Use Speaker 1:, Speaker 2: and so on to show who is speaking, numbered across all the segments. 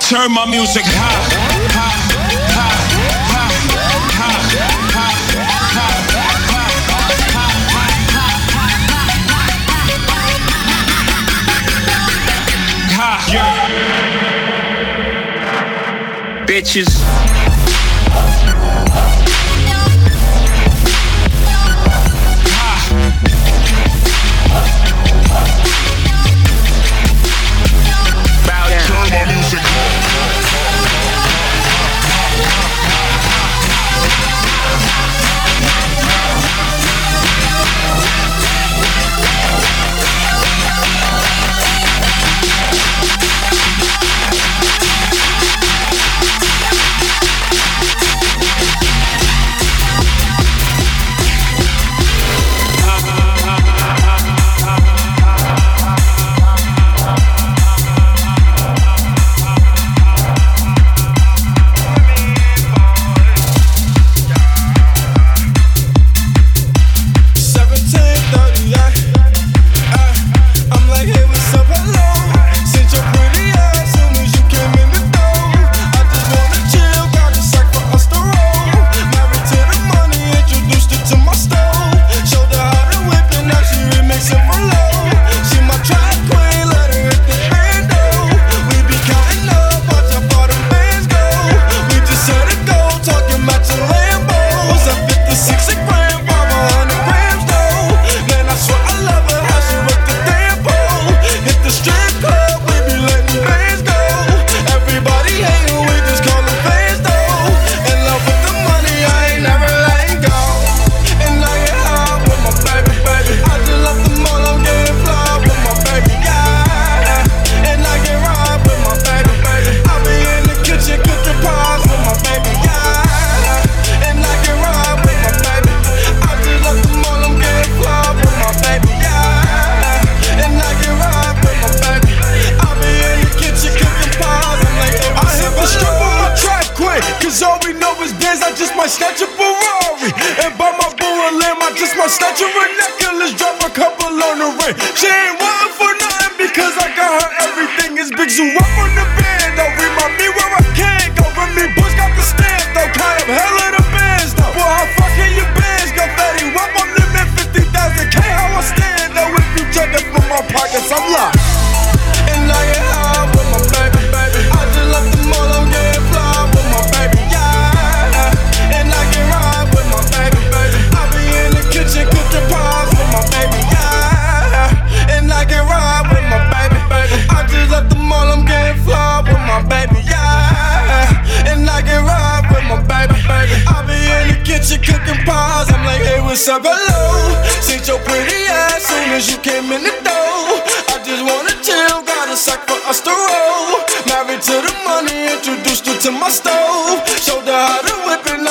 Speaker 1: Turn my music high, high. bitches.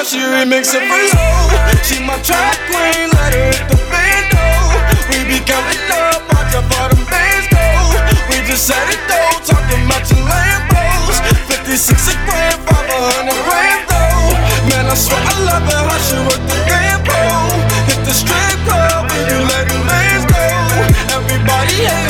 Speaker 2: how she remix it for low. She my trap queen, let her hit the bando. We be counting up, watch out for them bands go. We just said it though, talking about your Lambos. 56 a grand, 500 grand though. Man, I swear I love her, how she work the Lambo. Hit the strip club, and you let the lanes go. Everybody hate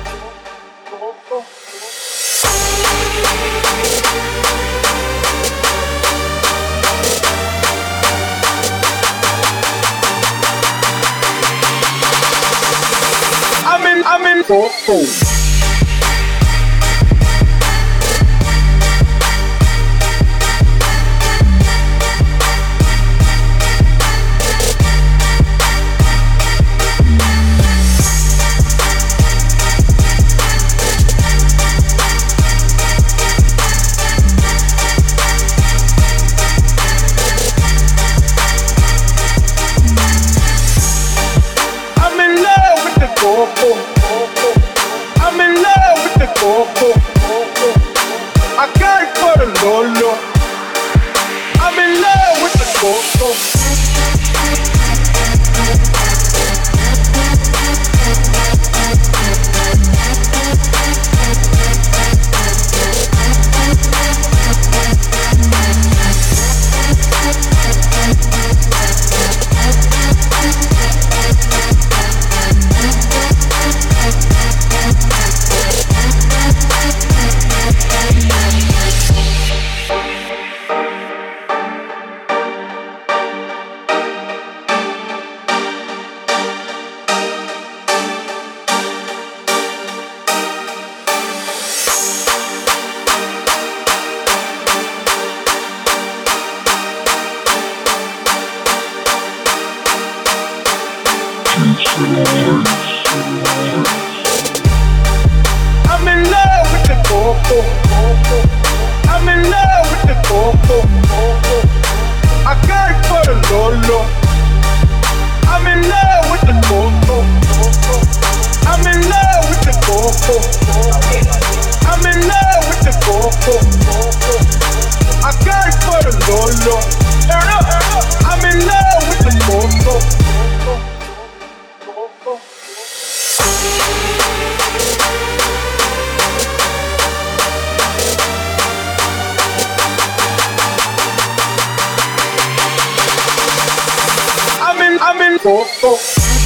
Speaker 3: Coco. I'm in love with the coco. I'm in love with the coco. I got it for the lolo. I'm in love with the. I'm in love with the coco. I'm in love with the coco. I got it for the lolo. I'm in love with the. I'm in, I'm in coco.